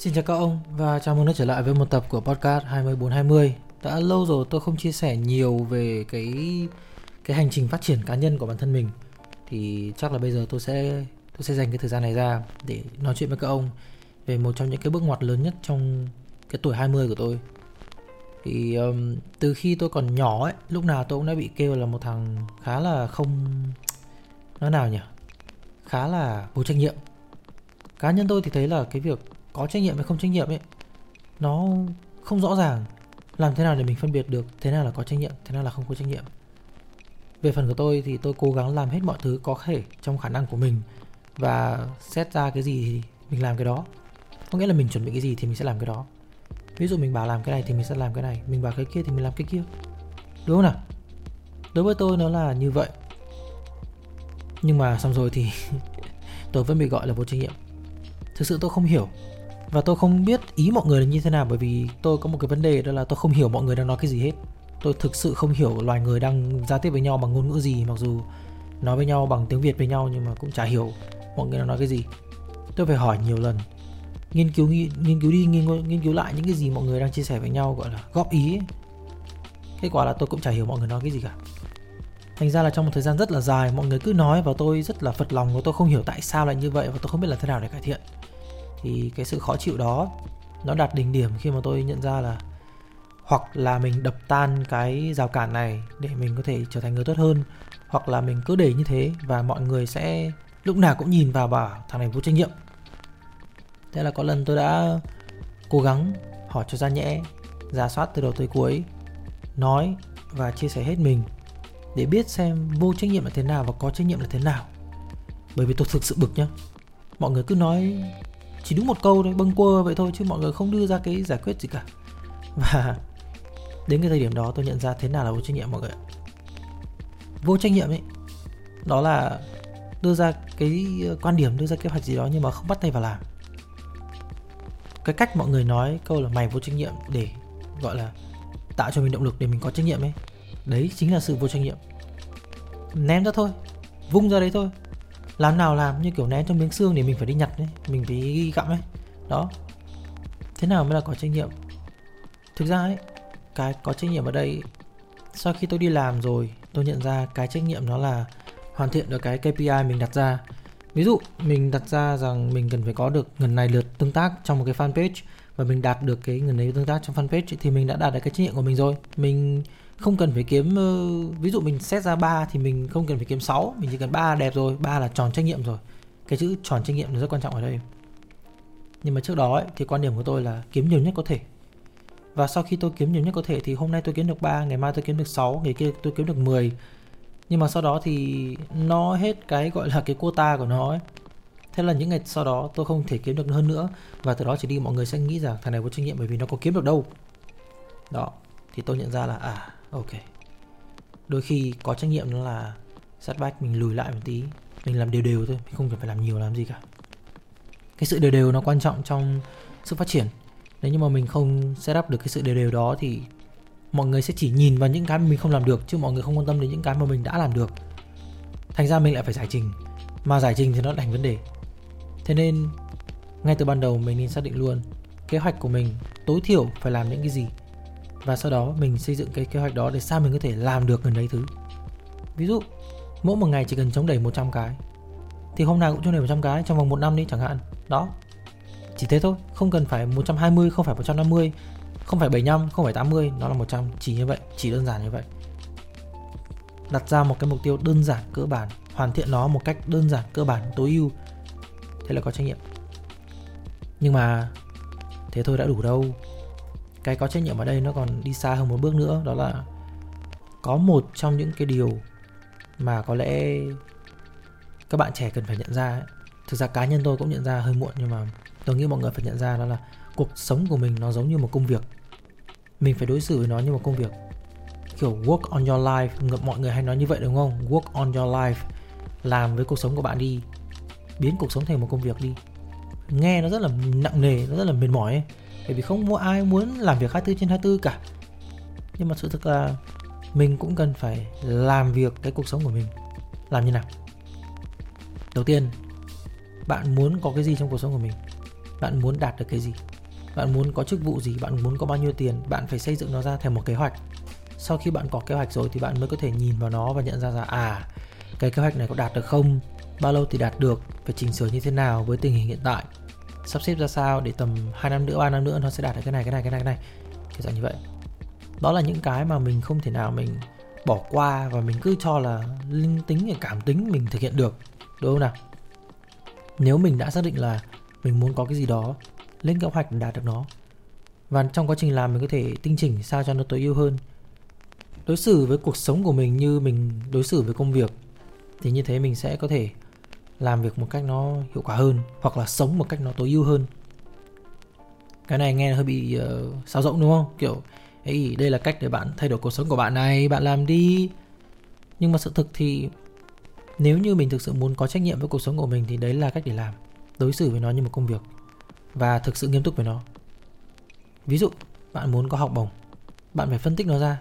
Xin chào các ông và chào mừng đã trở lại với một tập của podcast 20420. Đã lâu rồi tôi không chia sẻ nhiều về cái cái hành trình phát triển cá nhân của bản thân mình. Thì chắc là bây giờ tôi sẽ tôi sẽ dành cái thời gian này ra để nói chuyện với các ông về một trong những cái bước ngoặt lớn nhất trong cái tuổi 20 của tôi. Thì um, từ khi tôi còn nhỏ ấy, lúc nào tôi cũng đã bị kêu là một thằng khá là không nói nào nhỉ? Khá là vô trách nhiệm. Cá nhân tôi thì thấy là cái việc có trách nhiệm hay không trách nhiệm ấy, nó không rõ ràng làm thế nào để mình phân biệt được thế nào là có trách nhiệm, thế nào là không có trách nhiệm. Về phần của tôi thì tôi cố gắng làm hết mọi thứ có thể trong khả năng của mình và xét ra cái gì thì mình làm cái đó. Có nghĩa là mình chuẩn bị cái gì thì mình sẽ làm cái đó. Ví dụ mình bảo làm cái này thì mình sẽ làm cái này, mình bảo cái kia thì mình làm cái kia. Đúng không nào? Đối với tôi nó là như vậy. Nhưng mà xong rồi thì tôi vẫn bị gọi là vô trách nhiệm. Thực sự tôi không hiểu và tôi không biết ý mọi người là như thế nào bởi vì tôi có một cái vấn đề đó là tôi không hiểu mọi người đang nói cái gì hết. Tôi thực sự không hiểu loài người đang giao tiếp với nhau bằng ngôn ngữ gì mặc dù nói với nhau bằng tiếng việt với nhau nhưng mà cũng chả hiểu mọi người đang nói cái gì. Tôi phải hỏi nhiều lần nghiên cứu nghiên cứu đi nghiên, nghiên cứu lại những cái gì mọi người đang chia sẻ với nhau gọi là góp ý ấy. kết quả là tôi cũng chả hiểu mọi người nói cái gì cả. Thành ra là trong một thời gian rất là dài mọi người cứ nói và tôi rất là phật lòng và tôi không hiểu tại sao lại như vậy và tôi không biết là thế nào để cải thiện thì cái sự khó chịu đó nó đạt đỉnh điểm khi mà tôi nhận ra là hoặc là mình đập tan cái rào cản này để mình có thể trở thành người tốt hơn, hoặc là mình cứ để như thế và mọi người sẽ lúc nào cũng nhìn vào bảo thằng này vô trách nhiệm. Thế là có lần tôi đã cố gắng hỏi cho ra nhẽ, giả soát từ đầu tới cuối, nói và chia sẻ hết mình để biết xem vô trách nhiệm là thế nào và có trách nhiệm là thế nào. Bởi vì tôi thực sự bực nhá. Mọi người cứ nói chỉ đúng một câu thôi, bâng quơ vậy thôi, chứ mọi người không đưa ra cái giải quyết gì cả. Và đến cái thời điểm đó tôi nhận ra thế nào là vô trách nhiệm mọi người vô trách nhiệm ấy, đó là đưa ra cái ờ, quan điểm, đưa ra kế hoạch gì đó nhưng mà không bắt tay vào làm. Cái cách mọi người nói câu là mày vô trách nhiệm để, gọi là, tạo cho mình động lực để mình có trách nhiệm ấy, đấy chính là sự vô trách nhiệm. Ném ra thôi, vung ra đấy thôi làm nào làm như kiểu né trong miếng xương để mình phải đi nhặt đấy, mình phải ghi gặm ấy đó. Thế nào mới là có trách nhiệm? Thực ra ấy, cái có trách nhiệm ở đây, sau khi tôi đi làm rồi, tôi nhận ra cái trách nhiệm nó là hoàn thiện được cái KPI mình đặt ra. Ví dụ, mình đặt ra rằng mình cần phải có được ngần này lượt tương tác trong một cái fanpage và mình đạt được cái ngần này tương tác trong fanpage thì mình đã đạt được cái trách nhiệm của mình rồi. Mình không cần phải kiếm ờ, ví dụ mình xét ra 3 thì mình không cần phải kiếm 6 mình chỉ cần 3 đẹp rồi 3 là tròn trách nhiệm rồi. Cái chữ tròn trách nhiệm là rất quan trọng ở đây. Nhưng mà trước đó ấy, thì quan điểm của tôi là kiếm nhiều nhất có thể. Và sau khi tôi kiếm nhiều nhất có thể thì hôm nay tôi kiếm được 3, ngày mai tôi kiếm được 6, ngày kia tôi kiếm được 10 nhưng mà sau đó thì nó hết cái gọi là cái quota của nó ấy. Thế là những ngày sau đó tôi không thể kiếm được hơn nữa. Và từ đó chỉ đi mọi người sẽ nghĩ rằng thằng này vô trách nhiệm bởi vì nó có kiếm được đâu. Đó thì tôi nhận ra là à ok. Đôi khi có trách nhiệm nó là bách mình lùi lại một tí. Mình làm đều đều thôi, mình không cần phải làm nhiều làm gì cả. Cái sự đều đều nó quan trọng trong sự phát triển. Nếu như mà mình không set up được cái sự đều đều đó thì mọi người sẽ chỉ nhìn vào những cái mà mình không làm được, chứ mọi người không quan tâm đến những cái mà mình đã làm được. Thành ra mình lại phải giải trình. Mà giải trình thì nó thành vấn đề. Thế nên, ngay từ ban đầu mình nên xác định luôn, kế hoạch của mình tối thiểu phải làm những cái gì và sau đó mình xây dựng cái kế hoạch đó để sao mình có thể làm được gần đấy thứ. Ví dụ, mỗi một ngày chỉ cần chống đẩy 100 cái, thì hôm nào cũng chống đẩy 100 cái trong vòng một năm đi chẳng hạn. Đó. Chỉ thế thôi, không cần phải 120 không phải 150 không phải 75 không phải 80 nó là 100 chỉ như vậy, chỉ đơn giản như vậy. Đặt ra một cái mục tiêu đơn giản, cơ bản, hoàn thiện nó một cách đơn giản, cơ bản, tối ưu. Thế là có trách nhiệm. Nhưng mà thế thôi đã đủ đâu cái có trách nhiệm ở đây nó còn đi xa hơn một bước nữa, đó là có một trong những cái điều mà có lẽ các bạn trẻ cần phải nhận ra ấy. thực ra cá nhân tôi cũng nhận ra hơi muộn, nhưng mà tôi nghĩ mọi người phải nhận ra đó là cuộc sống của mình nó giống như một công việc. Mình phải đối xử với nó như một công việc. Kiểu work on your life mọi người hay nói như vậy đúng không? Work on your life, làm với cuộc sống của bạn đi, biến cuộc sống thành một công việc đi. Nghe nó rất là nặng nề, nó rất là mệt mỏi ấy bởi vì không có ai muốn làm việc 24 trên 24 cả. Nhưng mà sự thực là mình cũng cần phải làm việc cái cuộc sống của mình. Làm như nào? Đầu tiên, bạn muốn có cái gì trong cuộc sống của mình? Bạn muốn đạt được cái gì? Bạn muốn có chức vụ gì? Bạn muốn có bao nhiêu tiền? Bạn phải xây dựng nó ra theo một kế hoạch. Sau khi bạn có kế hoạch rồi thì bạn mới có thể nhìn vào nó và nhận ra là à cái kế hoạch này có đạt được không? Bao lâu thì đạt được? Phải chỉnh sửa như thế nào với tình hình hiện tại? Sắp xếp ra sao để tầm 2 năm nữa 3 năm nữa nó sẽ đạt được cái này cái này cái này cái này. Kiểu dạng như vậy. Đó là những cái mà mình không thể nào mình bỏ qua và mình cứ cho là linh tính và cảm tính mình thực hiện được. Đúng không nào? Nếu mình đã xác định là mình muốn có cái gì đó lên kế hoạch đạt được nó, và trong quá trình làm mình có thể tinh chỉnh sao cho nó tối ưu hơn. Đối xử với cuộc sống của mình như mình đối xử với công việc, thì như thế mình sẽ có thể làm việc một cách nó hiệu quả hơn hoặc là sống một cách nó tối ưu hơn. Cái này nghe hơi bị ờ, uh, sao rộng đúng không? Kiểu ấy đây là cách để bạn thay đổi cuộc sống của bạn này bạn làm đi. Nhưng mà sự thực thì nếu như mình thực sự muốn có trách nhiệm với cuộc sống của mình thì đấy là cách để làm đối xử với nó như một công việc và thực sự nghiêm túc với nó. Ví dụ bạn muốn có học bổng bạn phải phân tích nó ra.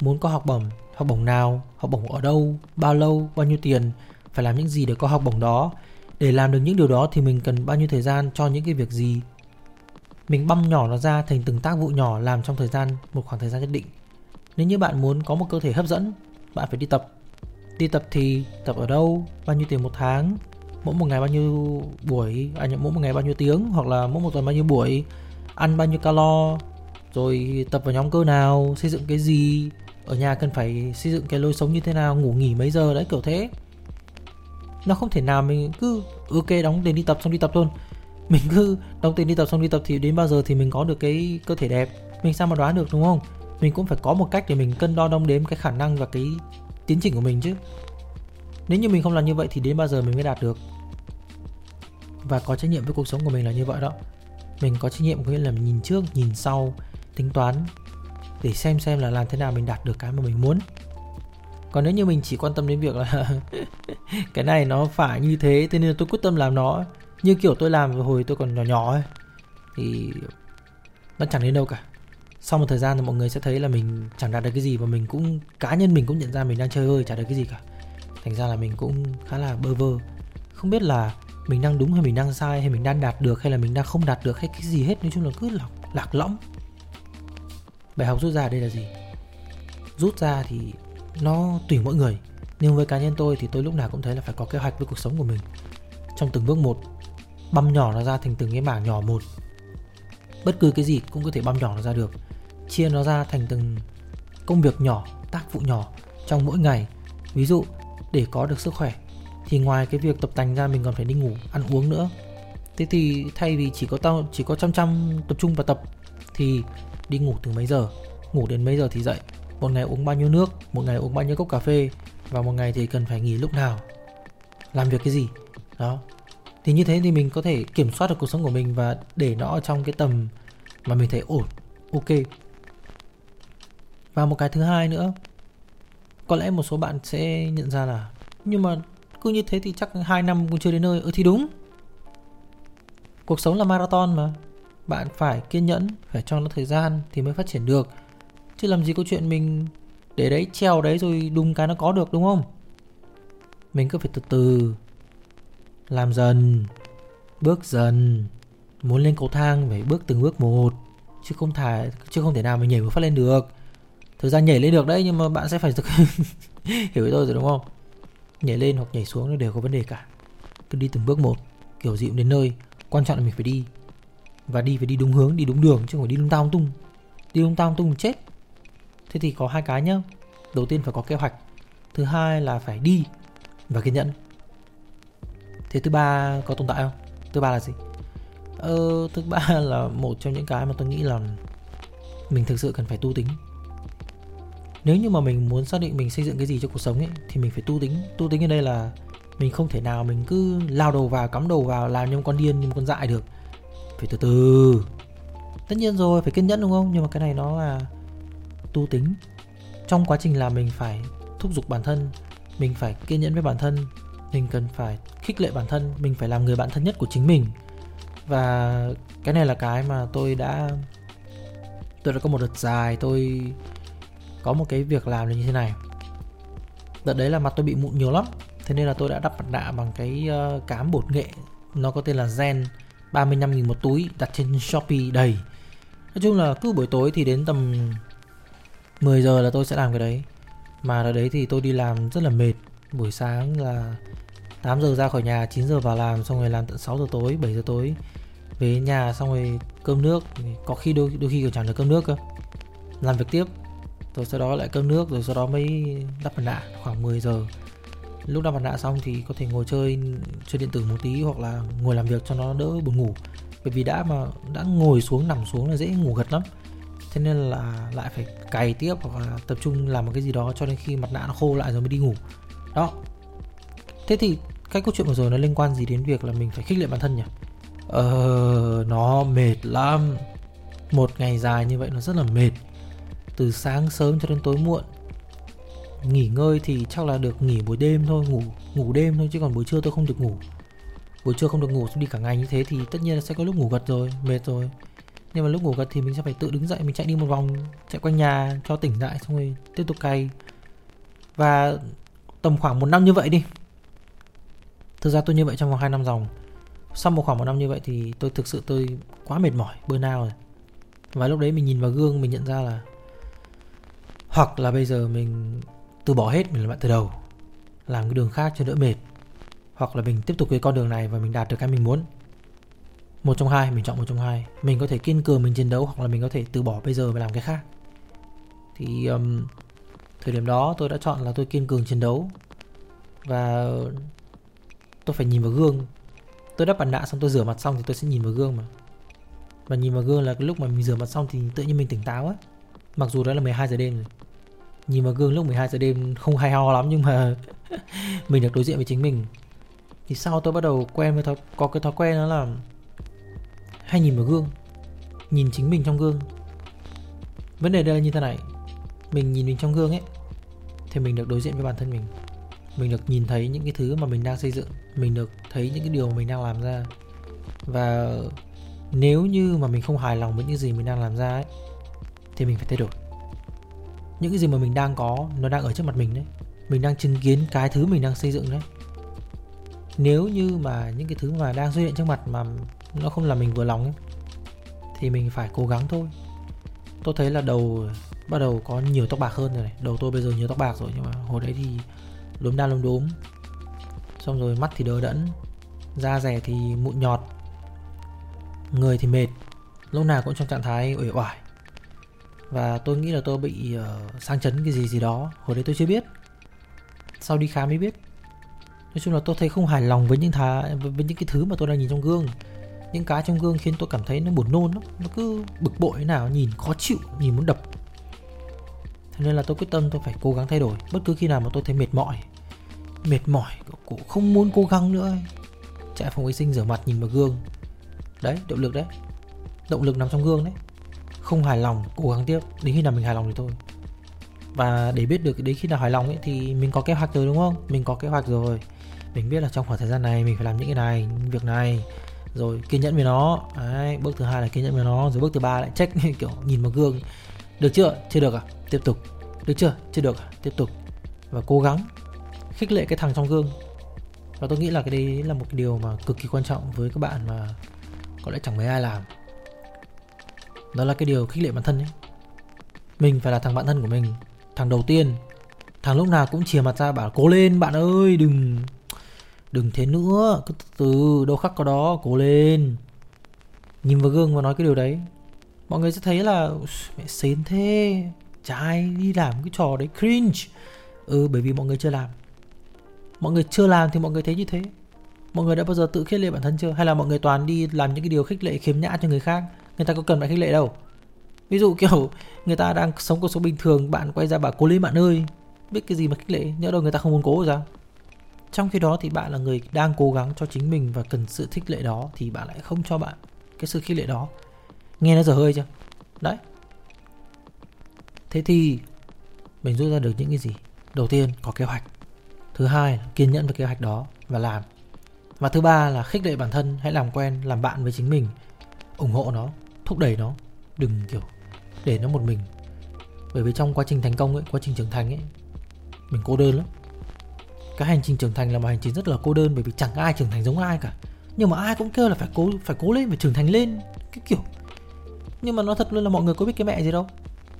Muốn có học bổng học bổng nào học bổng ở đâu bao lâu bao nhiêu tiền phải làm những gì để có học bổng đó. Để làm được những điều đó thì mình cần bao nhiêu thời gian cho những cái việc gì? Mình băm nhỏ nó ra thành từng tác vụ nhỏ làm trong thời gian, một khoảng thời gian nhất định. Nếu như bạn muốn có một cơ thể hấp dẫn, bạn phải đi tập. Đi tập thì tập ở đâu, bao nhiêu tiền một tháng, mỗi một ngày bao nhiêu buổi à mỗi một ngày bao nhiêu tiếng, hoặc là mỗi một tuần bao nhiêu buổi, ăn bao nhiêu calo, rồi tập vào nhóm cơ nào, xây dựng cái gì, ở nhà cần phải xây dựng cái lối sống như thế nào, ngủ nghỉ mấy giờ, đấy, kiểu thế nó không thể nào mình cứ ừ, ok, đóng tiền đi tập xong đi tập luôn. Mình cứ đóng tiền đi tập xong đi tập thì đến bao giờ thì mình có được cái cơ thể đẹp. Mình sao mà đoán được, đúng không? Mình cũng phải có một cách để mình cân đo đong đếm cái khả năng và cái tiến trình của mình chứ. Nếu như mình không làm như vậy thì đến bao giờ mình mới đạt được? Và có trách nhiệm với cuộc sống của mình là như vậy đó. Mình có trách nhiệm có nghĩa là mình nhìn trước, nhìn sau, tính toán để xem xem là làm thế nào mình đạt được cái mà mình muốn còn nếu như mình chỉ quan tâm đến việc là cái này nó phải như thế thế nên là tôi quyết tâm làm nó. Như kiểu tôi làm hồi tôi còn nhỏ nhỏ ấy thì nó chẳng đến đâu cả. Sau một thời gian thì mọi người sẽ thấy là mình chẳng đạt được cái gì và mình cũng cá nhân mình cũng nhận ra mình đang chơi hơi chả được cái gì cả. Thành ra là mình cũng khá là bơ vơ. Không biết là mình đang đúng hay mình đang sai hay mình đang đạt được hay là mình đang không đạt được hay cái gì hết nói chung là cứ lạc, lạc lõng. Bài học rút ra đây là gì? Rút ra thì nó tùy mỗi người. Nhưng với cá nhân tôi thì tôi lúc nào cũng thấy là phải có kế hoạch với cuộc sống của mình. Trong từng bước một, băm nhỏ nó ra thành từng cái mảng nhỏ một. Bất cứ cái gì cũng có thể băm nhỏ nó ra được. Chia nó ra thành từng công việc nhỏ, tác vụ nhỏ trong mỗi ngày. Ví dụ, để có được sức khỏe, thì ngoài cái việc tập tành ra mình còn phải đi ngủ, ăn uống nữa. Thế thì thay vì chỉ có tao, chỉ có chăm chăm, tập trung vào tập, thì đi ngủ từ mấy giờ? Ngủ đến mấy giờ thì dậy? Một ngày uống bao nhiêu nước, một ngày uống bao nhiêu cốc cà phê, và một ngày thì cần phải nghỉ lúc nào? Làm việc cái gì? Đó. Thì như thế thì mình có thể kiểm soát được cuộc sống của mình và để nó ở trong cái tầm mà mình thấy ổn, ok. Và một cái thứ hai nữa, có lẽ một số bạn sẽ nhận ra là, nhưng mà cứ như thế thì chắc hai năm cũng chưa đến nơi ừ thì đúng. Cuộc sống là marathon mà, bạn phải kiên nhẫn, phải cho nó thời gian thì mới phát triển được chứ làm gì có chuyện mình để đấy, treo đấy rồi đùng cái nó có được, đúng không? Mình cứ phải từ từ, làm dần, bước dần. Muốn lên cầu thang phải bước từng bước một, chứ không thả, chứ không thể nào mà nhảy một phát lên được. Thực ra nhảy lên được đấy, nhưng mà bạn sẽ phải hiểu tôi rồi, đúng không? Nhảy lên hoặc nhảy xuống đều có vấn đề cả. Cứ đi từng bước một, kiểu gì cũng đến nơi. Quan trọng là mình phải đi. Và đi phải đi đúng hướng, đi đúng đường, chứ không phải đi lung tao tung. Đi lung tao tung chết thế thì có hai cái nhá. Đầu tiên phải có kế hoạch thứ hai là phải đi và kiên nhẫn. Thế thứ ba có tồn tại không? Thứ ba là gì? Ờ, thứ ba là một trong những cái mà tôi nghĩ là mình thực sự cần phải tu tính. Nếu như mà mình muốn xác định mình xây dựng cái gì cho cuộc sống ấy thì mình phải tu tính. Tu tính ở đây là mình không thể nào mình cứ lao đầu vào cắm đầu vào làm như một con điên như một con dại được. Phải từ từ. Tất nhiên rồi phải kiên nhẫn đúng không? Nhưng mà cái này nó là tu tính. Trong quá trình làm mình phải thúc giục bản thân, mình phải kiên nhẫn với bản thân, mình cần phải khích lệ bản thân, mình phải làm người bạn thân nhất của chính mình. Và cái này là cái mà tôi đã tôi đã có một đợt dài tôi có một cái việc làm là như thế này. Đợt đấy là mặt tôi bị mụn nhiều lắm, thế nên là tôi đã đắp mặt nạ bằng cái ờ, cám bột nghệ. Nó có tên là gen 35 nghìn một túi đặt trên Shopee đầy. Nói chung là cứ buổi tối thì đến tầm 10 giờ là tôi sẽ làm cái đấy. Mà ở đấy thì tôi đi làm rất là mệt. Buổi sáng là 8 giờ ra khỏi nhà 9 giờ vào làm xong rồi làm tận 6 giờ tối 7 giờ tối. Về nhà xong rồi cơm nước. Có khi đôi, đôi khi còn chẳng được cơm nước cơ. Làm việc tiếp. Rồi sau đó lại cơm nước rồi sau đó mới đắp mặt nạ khoảng 10 giờ. Lúc đắp mặt nạ xong thì có thể ngồi chơi chơi điện tử một tí hoặc là ngồi làm việc cho nó đỡ buồn ngủ. Bởi vì đã mà đã ngồi xuống nằm xuống là dễ ngủ gật lắm thế nên là lại phải cày tiếp hoặc là tập trung làm một cái gì đó cho đến khi mặt nạ nó khô lại rồi mới đi ngủ. Đó. Thế thì cái câu chuyện vừa rồi nó liên quan gì đến việc là mình phải khích lệ bản thân nhỉ? Ờ nó mệt lắm. Một ngày dài như vậy nó rất là mệt. Từ sáng sớm cho đến tối muộn. Nghỉ ngơi thì chắc là được nghỉ buổi đêm thôi, ngủ ngủ đêm thôi chứ còn buổi trưa tôi không được ngủ. Buổi trưa không được ngủ đi cả ngày như thế thì tất nhiên là sẽ có lúc ngủ gật rồi, mệt rồi nhưng mà lúc ngủ gật thì mình sẽ phải tự đứng dậy, mình chạy đi một vòng, chạy quanh nhà cho tỉnh lại, xong rồi tiếp tục cày. Và tầm khoảng một năm như vậy đi. Thực ra tôi như vậy trong vòng hai năm dòng. Sau một khoảng một năm như vậy thì tôi thực sự tôi quá mệt mỏi burnout rồi. Và lúc đấy mình nhìn vào gương, mình nhận ra là hoặc là bây giờ mình từ bỏ hết, mình làm lại từ đầu, làm cái đường khác cho đỡ mệt, hoặc là mình tiếp tục cái con đường này và mình đạt được cái mình muốn một trong hai mình chọn một trong hai. Mình có thể kiên cường mình chiến đấu hoặc là mình có thể từ bỏ bây giờ và làm cái khác. Thì um, thời điểm đó tôi đã chọn là tôi kiên cường chiến đấu. Và tôi phải nhìn vào gương. Tôi đắp mặt nạ xong tôi rửa mặt xong thì tôi sẽ nhìn vào gương mà. Và nhìn vào gương là cái lúc mà mình rửa mặt xong thì tự nhiên mình tỉnh táo á. Mặc dù đó là 12 giờ đêm rồi. Nhìn vào gương lúc 12 giờ đêm không hay ho lắm nhưng mà mình được đối diện với chính mình. Thì sau tôi bắt đầu quen với thói, có cái thói quen đó là hay nhìn vào gương, nhìn chính mình trong gương. Vấn đề đây là như thế này, mình nhìn mình trong gương ấy, thì mình được đối diện với bản thân mình. Mình được nhìn thấy những cái thứ mà mình đang xây dựng, mình được thấy những cái điều mà mình đang làm ra. Và nếu như mà mình không hài lòng với những gì mình đang làm ra ấy, thì mình phải thay đổi. Những cái gì mà mình đang có, nó đang ở trước mặt mình đấy. Mình đang chứng kiến cái thứ mình đang xây dựng đấy. Nếu như mà những cái thứ mà đang xuất hiện trước mặt mà nó không làm mình vừa lòng ấy. Thì mình phải cố gắng thôi. Tôi thấy là đầu bắt đầu có nhiều tóc bạc hơn rồi này. Đầu tôi bây giờ nhiều tóc bạc rồi nhưng mà hồi đấy thì lốm đa lốm đốm. Xong rồi mắt thì đờ đẫn da rẻ thì mụn nhọt người thì mệt. Lúc nào cũng trong trạng thái uể oải. Và tôi nghĩ là tôi bị uh, sang chấn cái gì gì đó. Hồi đấy tôi chưa biết. Sau đi khám mới biết. Nói chung là tôi thấy không hài lòng với những thà với những cái thứ mà tôi đang nhìn trong gương những cái trong gương khiến tôi cảm thấy nó buồn nôn lắm. Nó cứ bực bội thế nào, nhìn khó chịu, nhìn muốn đập. Thế nên là tôi quyết tâm tôi phải cố gắng thay đổi. Bất cứ khi nào mà tôi thấy mệt mỏi mệt mỏi cũng không muốn cố gắng nữa chạy phòng vệ sinh rửa mặt nhìn vào gương. Đấy, động lực đấy. Động lực nằm trong gương đấy. Không hài lòng, cố gắng tiếp. Đến khi nào mình hài lòng thì thôi. Và để biết được đến khi nào hài lòng ấy thì mình có kế hoạch rồi, đúng không? Mình có kế hoạch rồi. Mình biết là trong khoảng thời gian này mình phải làm những cái này, những việc này rồi kiên nhẫn với nó. Đấy, bước thứ hai là kiên nhẫn với nó. Rồi bước thứ ba lại check kiểu nhìn vào gương. Được chưa? Chưa được à? Tiếp tục. Được chưa? Chưa được à? Tiếp tục. Và cố gắng khích lệ cái thằng trong gương. Và tôi nghĩ là cái đấy là một cái điều mà cực kỳ quan trọng với các bạn mà có lẽ chẳng mấy ai làm. Đó là cái điều khích lệ bản thân ấy. Mình phải là thằng bạn thân của mình. Thằng đầu tiên. Thằng lúc nào cũng chìa mặt ra bảo cố lên bạn ơi đừng đừng thế nữa, cứ từ từ đâu khắc có đó, cố lên. Nhìn vào gương và nói cái điều đấy. Mọi người sẽ thấy là mẹ xến thế. Trai đi làm cái trò đấy, cringe. Ừ bởi vì mọi người chưa làm. Mọi người chưa làm thì mọi người thấy như thế. Mọi người đã bao giờ tự khích lệ bản thân chưa? Hay là mọi người toàn đi làm những cái điều khích lệ khiếm nhã cho người khác? Người ta có cần phải khích lệ đâu. Ví dụ kiểu, người ta đang sống cuộc sống bình thường, bạn quay ra bảo, cố lên bạn ơi. Biết cái gì mà khích lệ? Nhớ đâu người ta không muốn cố rồi sao? Trong khi đó thì bạn là người đang cố gắng cho chính mình và cần sự khích lệ đó thì bạn lại không cho bạn cái sự khích lệ đó. Nghe nó dở hơi chưa? Đấy. Thế thì mình rút ra được những cái gì? Đầu tiên, có kế hoạch. Thứ hai kiên nhẫn với kế hoạch đó và làm. Và thứ ba là khích lệ bản thân, hãy làm quen, làm bạn với chính mình. Ủng hộ nó, thúc đẩy nó. Đừng, kiểu, để nó một mình. Bởi vì trong quá trình thành công ấy, quá trình trưởng thành ấy, mình cô đơn lắm cái hành trình trưởng thành là một hành trình rất là cô đơn bởi vì chẳng ai trưởng thành giống ai cả. Nhưng mà ai cũng kêu là phải cố phải cố lên phải trưởng thành lên cái kiểu. Nhưng mà nó thật luôn là mọi người có biết cái mẹ gì đâu.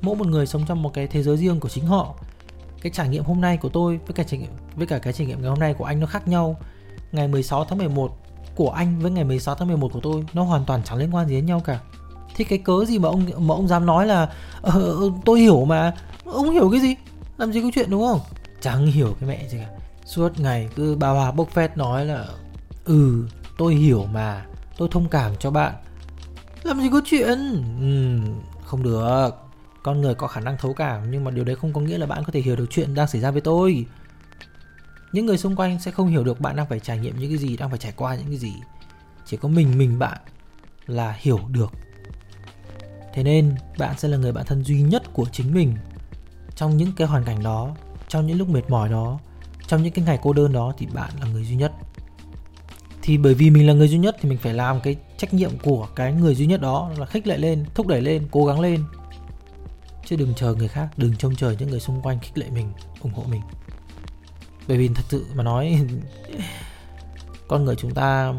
Mỗi một người sống trong một cái thế giới riêng của chính họ. Cái trải nghiệm hôm nay của tôi với cả trải nghiệm với cả cái trải nghiệm ngày hôm nay của anh nó khác nhau. Ngày 16 tháng 11 của anh với ngày 16 tháng 11 của tôi nó hoàn toàn chẳng liên quan gì đến nhau cả. Thì cái cớ gì mà ông mà ông dám nói là ờ, ờ tôi hiểu mà ông hiểu cái gì? Làm gì có chuyện đúng không? Chẳng hiểu cái mẹ gì cả suốt ngày cứ bà hòa bốc phét nói là ừ tôi hiểu mà tôi thông cảm cho bạn. Làm gì có chuyện? Ừ, không được. Con người có khả năng thấu cảm nhưng mà điều đấy không có nghĩa là bạn có thể hiểu được chuyện đang xảy ra với tôi. Những người xung quanh sẽ không hiểu được bạn đang phải trải nghiệm những cái gì đang phải trải qua những cái gì. Chỉ có mình mình bạn là hiểu được. Thế nên bạn sẽ là người bạn thân duy nhất của chính mình. Trong những cái hoàn cảnh đó trong những lúc mệt mỏi đó trong những cái ngày cô đơn đó thì bạn là người duy nhất. Thì bởi vì mình là người duy nhất thì mình phải làm cái trách nhiệm của cái người duy nhất đó là khích lệ lên thúc đẩy lên cố gắng lên. Chứ đừng chờ người khác đừng trông chờ những người xung quanh khích lệ mình ủng hộ mình. Bởi vì thật sự mà nói con người chúng ta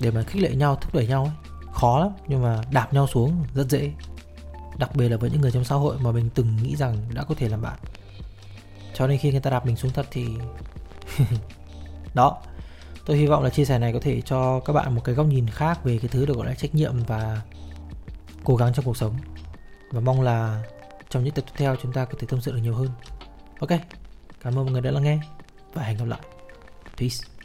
để mà khích lệ nhau thúc đẩy nhau ấy, khó lắm. Nhưng mà đạp nhau xuống rất dễ. Đặc biệt là với những người trong xã hội mà mình từng nghĩ rằng đã có thể làm bạn cho nên khi người ta đạp mình xuống thật thì đó, tôi hy vọng là chia sẻ này có thể cho các bạn một cái góc nhìn khác về cái thứ được gọi là trách nhiệm và cố gắng trong cuộc sống. Và mong là trong những tập tiếp theo chúng ta có thể tâm sự được nhiều hơn. Ok, cảm ơn mọi người đã lắng nghe và hẹn gặp lại. Peace.